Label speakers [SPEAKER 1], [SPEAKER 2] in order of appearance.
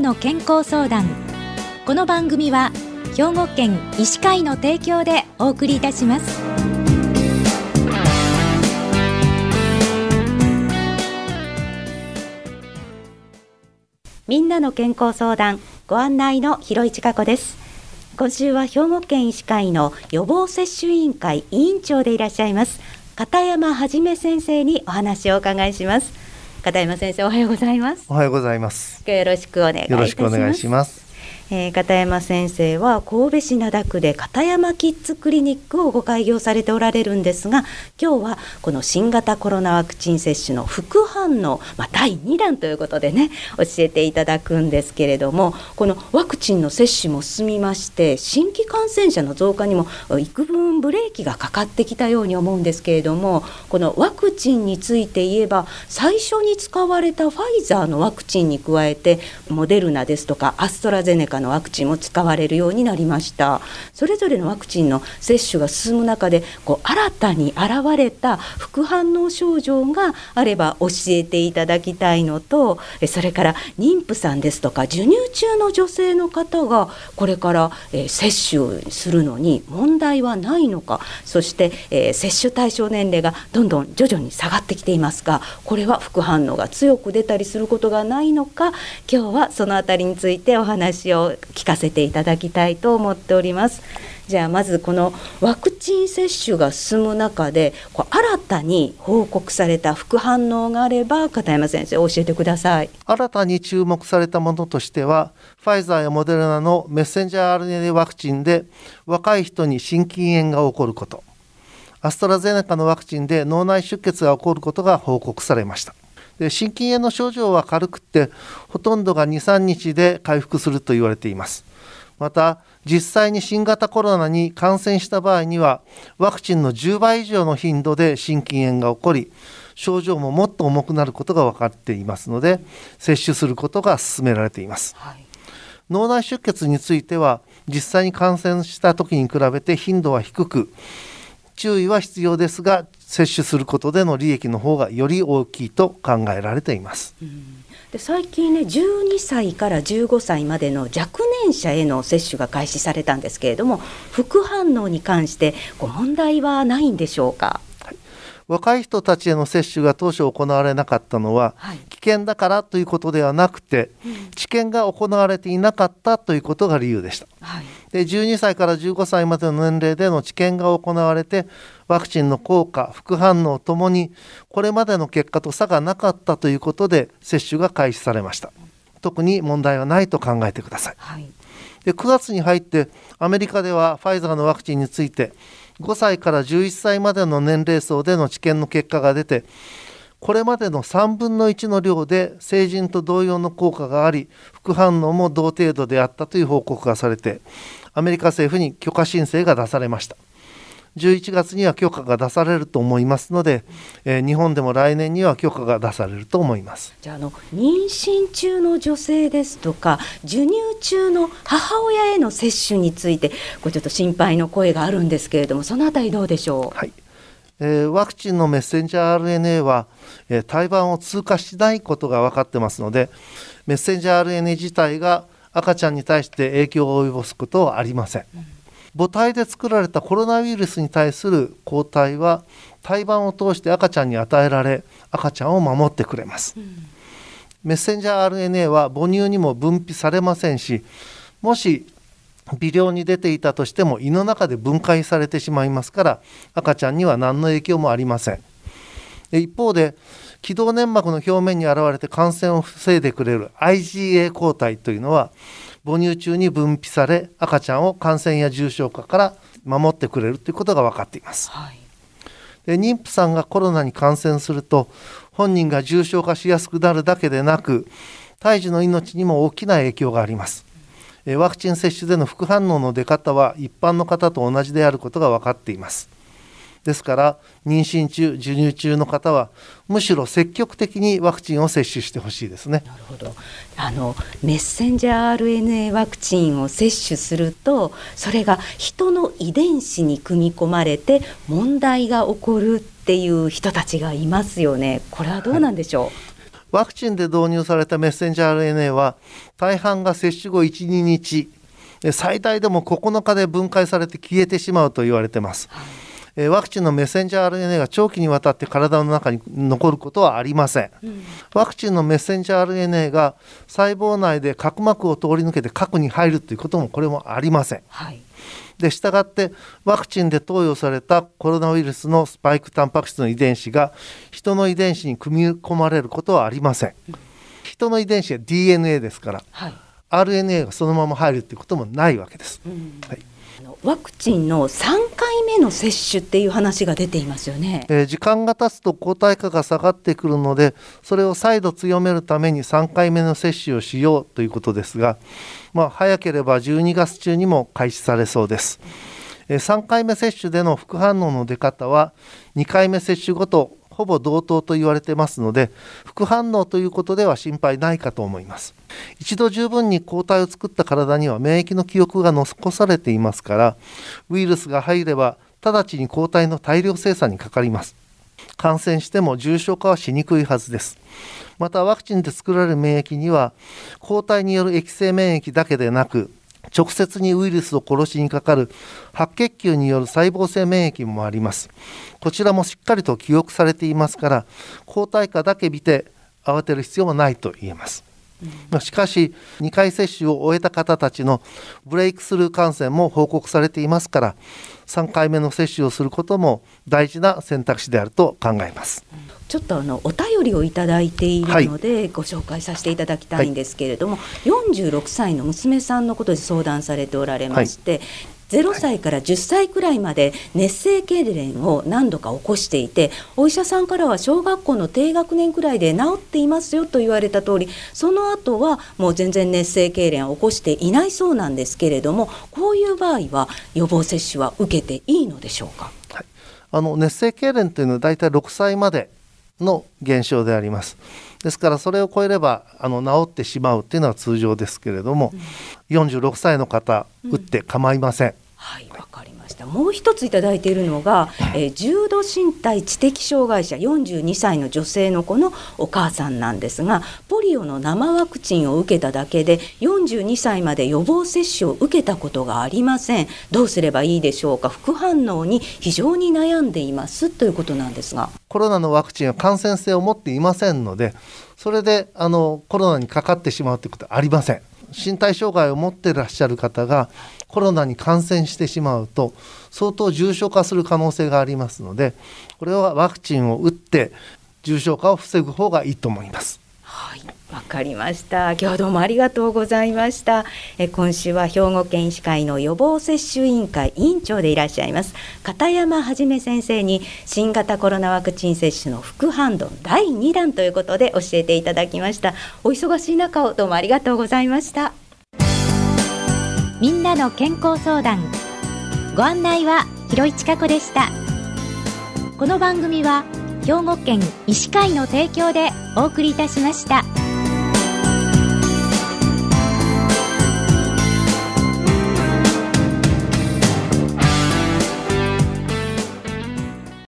[SPEAKER 1] の健康相談。この番組は兵庫県医師会の提供でお送りいたします。みんなの健康相談ご案内の広市加子です。今週は兵庫県医師会の予防接種委員会委員長でいらっしゃいます片山はじめ先生にお話をお伺いします。片山先生おはようございます。
[SPEAKER 2] おはようございます。
[SPEAKER 1] よろしくお願いいたします。
[SPEAKER 2] よろしくお願いします
[SPEAKER 1] えー、片山先生は神戸市灘区で片山キッズクリニックをご開業されておられるんですが今日はこの新型コロナワクチン接種の副反応、まあ、第2弾ということでね教えていただくんですけれどもこのワクチンの接種も進みまして新規感染者の増加にも幾分ブレーキがかかってきたように思うんですけれどもこのワクチンについて言えば最初に使われたファイザーのワクチンに加えてモデルナですとかアストラゼネカのワクチンも使われるようになりました。それぞれのワクチンの接種が進む中でこう新たに現れた副反応症状があれば教えていただきたいのとそれから妊婦さんですとか授乳中の女性の方がこれから、え接種するのに問題はないのかそして、え接種対象年齢がどんどん徐々に下がってきていますがこれは副反応が強く出たりすることがないのか今日はそのあたりについてお話を聞かせていただきたいと思っております。じゃあまずこのワクチン接種が進む中でこう新たに報告された副反応があれば片山先生教えてください。
[SPEAKER 2] 新たに注目されたものとしてはファイザーやモデルナのメッセンジャー RNA ワクチンで若い人に心筋炎が起こること。アストラゼネカのワクチンで脳内出血が起こることが報告されました。で心筋炎の症状は軽くってほとんどが23日で回復すると言われています。また実際に新型コロナに感染した場合にはワクチンの10倍以上の頻度で心筋炎が起こり症状ももっと重くなることが分かっていますので接種することが勧められています、はい、脳内出血については実際に感染した時に比べて頻度は低く注意は必要ですが接種することでの利益の方がより大きいと考えられています。
[SPEAKER 1] で最近ね12歳から15歳までの若年者への接種が開始されたんですけれども副反応に関してこう問題はないんでしょうか？
[SPEAKER 2] 若い人たちへの接種が当初行われなかったのは、はい、危険だからということではなくて、うん、治験が行われていなかったということが理由でした。はい、で12歳から15歳までの年齢での治験が行われてワクチンの効果副反応ともにこれまでの結果と差がなかったということで接種が開始されました。特に問題はないと考えてください。はい、で9月に入ってアメリカではファイザーのワクチンについて5歳から11歳までの年齢層での治験の結果が出てこれまでの3分の1の量で成人と同様の効果があり副反応も同程度であったという報告がされてアメリカ政府に許可申請が出されました。11月には許可が出されると思いますので、えー、日本でも来年には許可が出されると思います。
[SPEAKER 1] じゃあの妊娠中の女性ですとか授乳中の母親への接種についてこれちょっと心配の声があるんですけれどもそのあたりどうでしょう、
[SPEAKER 2] はい。えー、ワクチンのメッセンジャー RNA は、えー、胎盤を通過しないことが分かってますのでメッセンジャー RNA 自体が赤ちゃんに対して影響を及ぼすことはありません、うん母体で作られたコロナウイルスに対する抗体は胎盤を通して赤ちゃんに与えられ赤ちゃんを守ってくれます、うん、メッセンジャー RNA は母乳にも分泌されませんしもし微量に出ていたとしても胃の中で分解されてしまいますから赤ちゃんには何の影響もありません。一方で気道粘膜の表面に現れて感染を防いでくれる IgA 抗体というのは母乳中に分泌され赤ちゃんを感染や重症化から守ってくれるということが分かっています、はい、で妊婦さんがコロナに感染すると本人が重症化しやすくなるだけでなく胎児の命にも大きな影響があります。ワクチン接種での副反応の出方は一般の方と同じであることが分かっていますですから妊娠中授乳中の方はむしろ積極的にワクチンを接種してほしいですね。
[SPEAKER 1] なるほどあのメッセンジャー RNA ワクチンを接種するとそれが人の遺伝子に組み込まれて問題が起こるっていう人たちがいますよね。これはどうなんでしょう、はい
[SPEAKER 2] ワクチンで導入されたメッセンジャー RNA は大半が接種後1、2日最大でも9日で分解されて消えてしまうと言われています。えワクチンのメッセンジャー RNA が長期にわたって体の中に残ることはありません、うん、ワクチンのメッセンジャー RNA が細胞内で角膜を通り抜けて核に入るということもこれもありません、はい、でしたがってワクチンで投与されたコロナウイルスのスパイクタンパク質の遺伝子が人の遺伝子に組み込まれることはありません、うん、人の遺伝子は DNA ですから、はい。RNA がそのまま入るっていうこともないわけです。うん、はい
[SPEAKER 1] ワクチンの3回目の接種っていう話が出ていますよね、
[SPEAKER 2] えー、時間が経つと抗体価が下がってくるのでそれを再度強めるために3回目の接種をしようということですが、まあ、早ければ12月中にも開始されそうです。えー、3回目接種での副反応の出方は2回目接種後とほぼ同等と言われてますので副反応ということでは心配ないかと思います。一度十分に抗体を作った体には免疫の記憶が残されていますからウイルスが入れば直ちに抗体の大量生産にかかります。感染しても重症化はしにくいはずです。またワクチンで作られる免疫には抗体による液性免疫だけでなく直接にウイルスを殺しにかかる白血球による細胞性免疫もあります。こちらもしっかりと記憶されていますから抗体価だけ見て慌てる必要はないと言えます、うん、しかし2回接種を終えた方たちのブレイクスルー感染も報告されていますから3回目の接種をすることも大事な選択肢であると考えます。
[SPEAKER 1] ちょっとあのお便りをいただいているので、ご紹介させていただきたいんですけれども、はい、46歳の娘さんのことで相談されておられまして、0歳から10歳くらいまで熱性痙攣を何度か起こしていてお医者さんからは小学校の低学年くらいで治っていますよと言われた通りその後はもう全然熱性痙攣を起こしていないそうなんですけれどもこういう場合は予防接種は受けていいのでしょうか、はい、
[SPEAKER 2] あの熱性痙攣というのは大体6歳までの現象であります。ですからそれを超えればあの治ってしまうっていうのは通常ですけれども、うん、46歳の方、打って構いません。
[SPEAKER 1] はいわかりました。もう一ついただいているのが、えー、重度身体知的障害者42歳の女性の子のお母さんなんですがポリオの生ワクチンを受けただけで42歳まで予防接種を受けたことがありません。どうすればいいでしょうか？副反応に非常に悩んでいますということなんですが。
[SPEAKER 2] コロナのワクチンは感染性を持っていませんのでそれであのコロナにかかってしまうということはありません身体障害を持ってらっしゃる方がコロナに感染してしまうと相当重症化する可能性がありますのでこれはワクチンを打って重症化を防ぐ方がいいと思います。
[SPEAKER 1] わかりました。今日はどうもありがとうございました。え今週は兵庫県医師会の予防接種委員会委員長でいらっしゃいます片山はじめ先生に新型コロナワクチン接種の副反応第2弾ということで教えていただきました。お忙しい中をどうもありがとうございました。みんなの健康相談ご案内は広市加子でしたこの番組は兵庫県医師会の提供でお送りいたしました。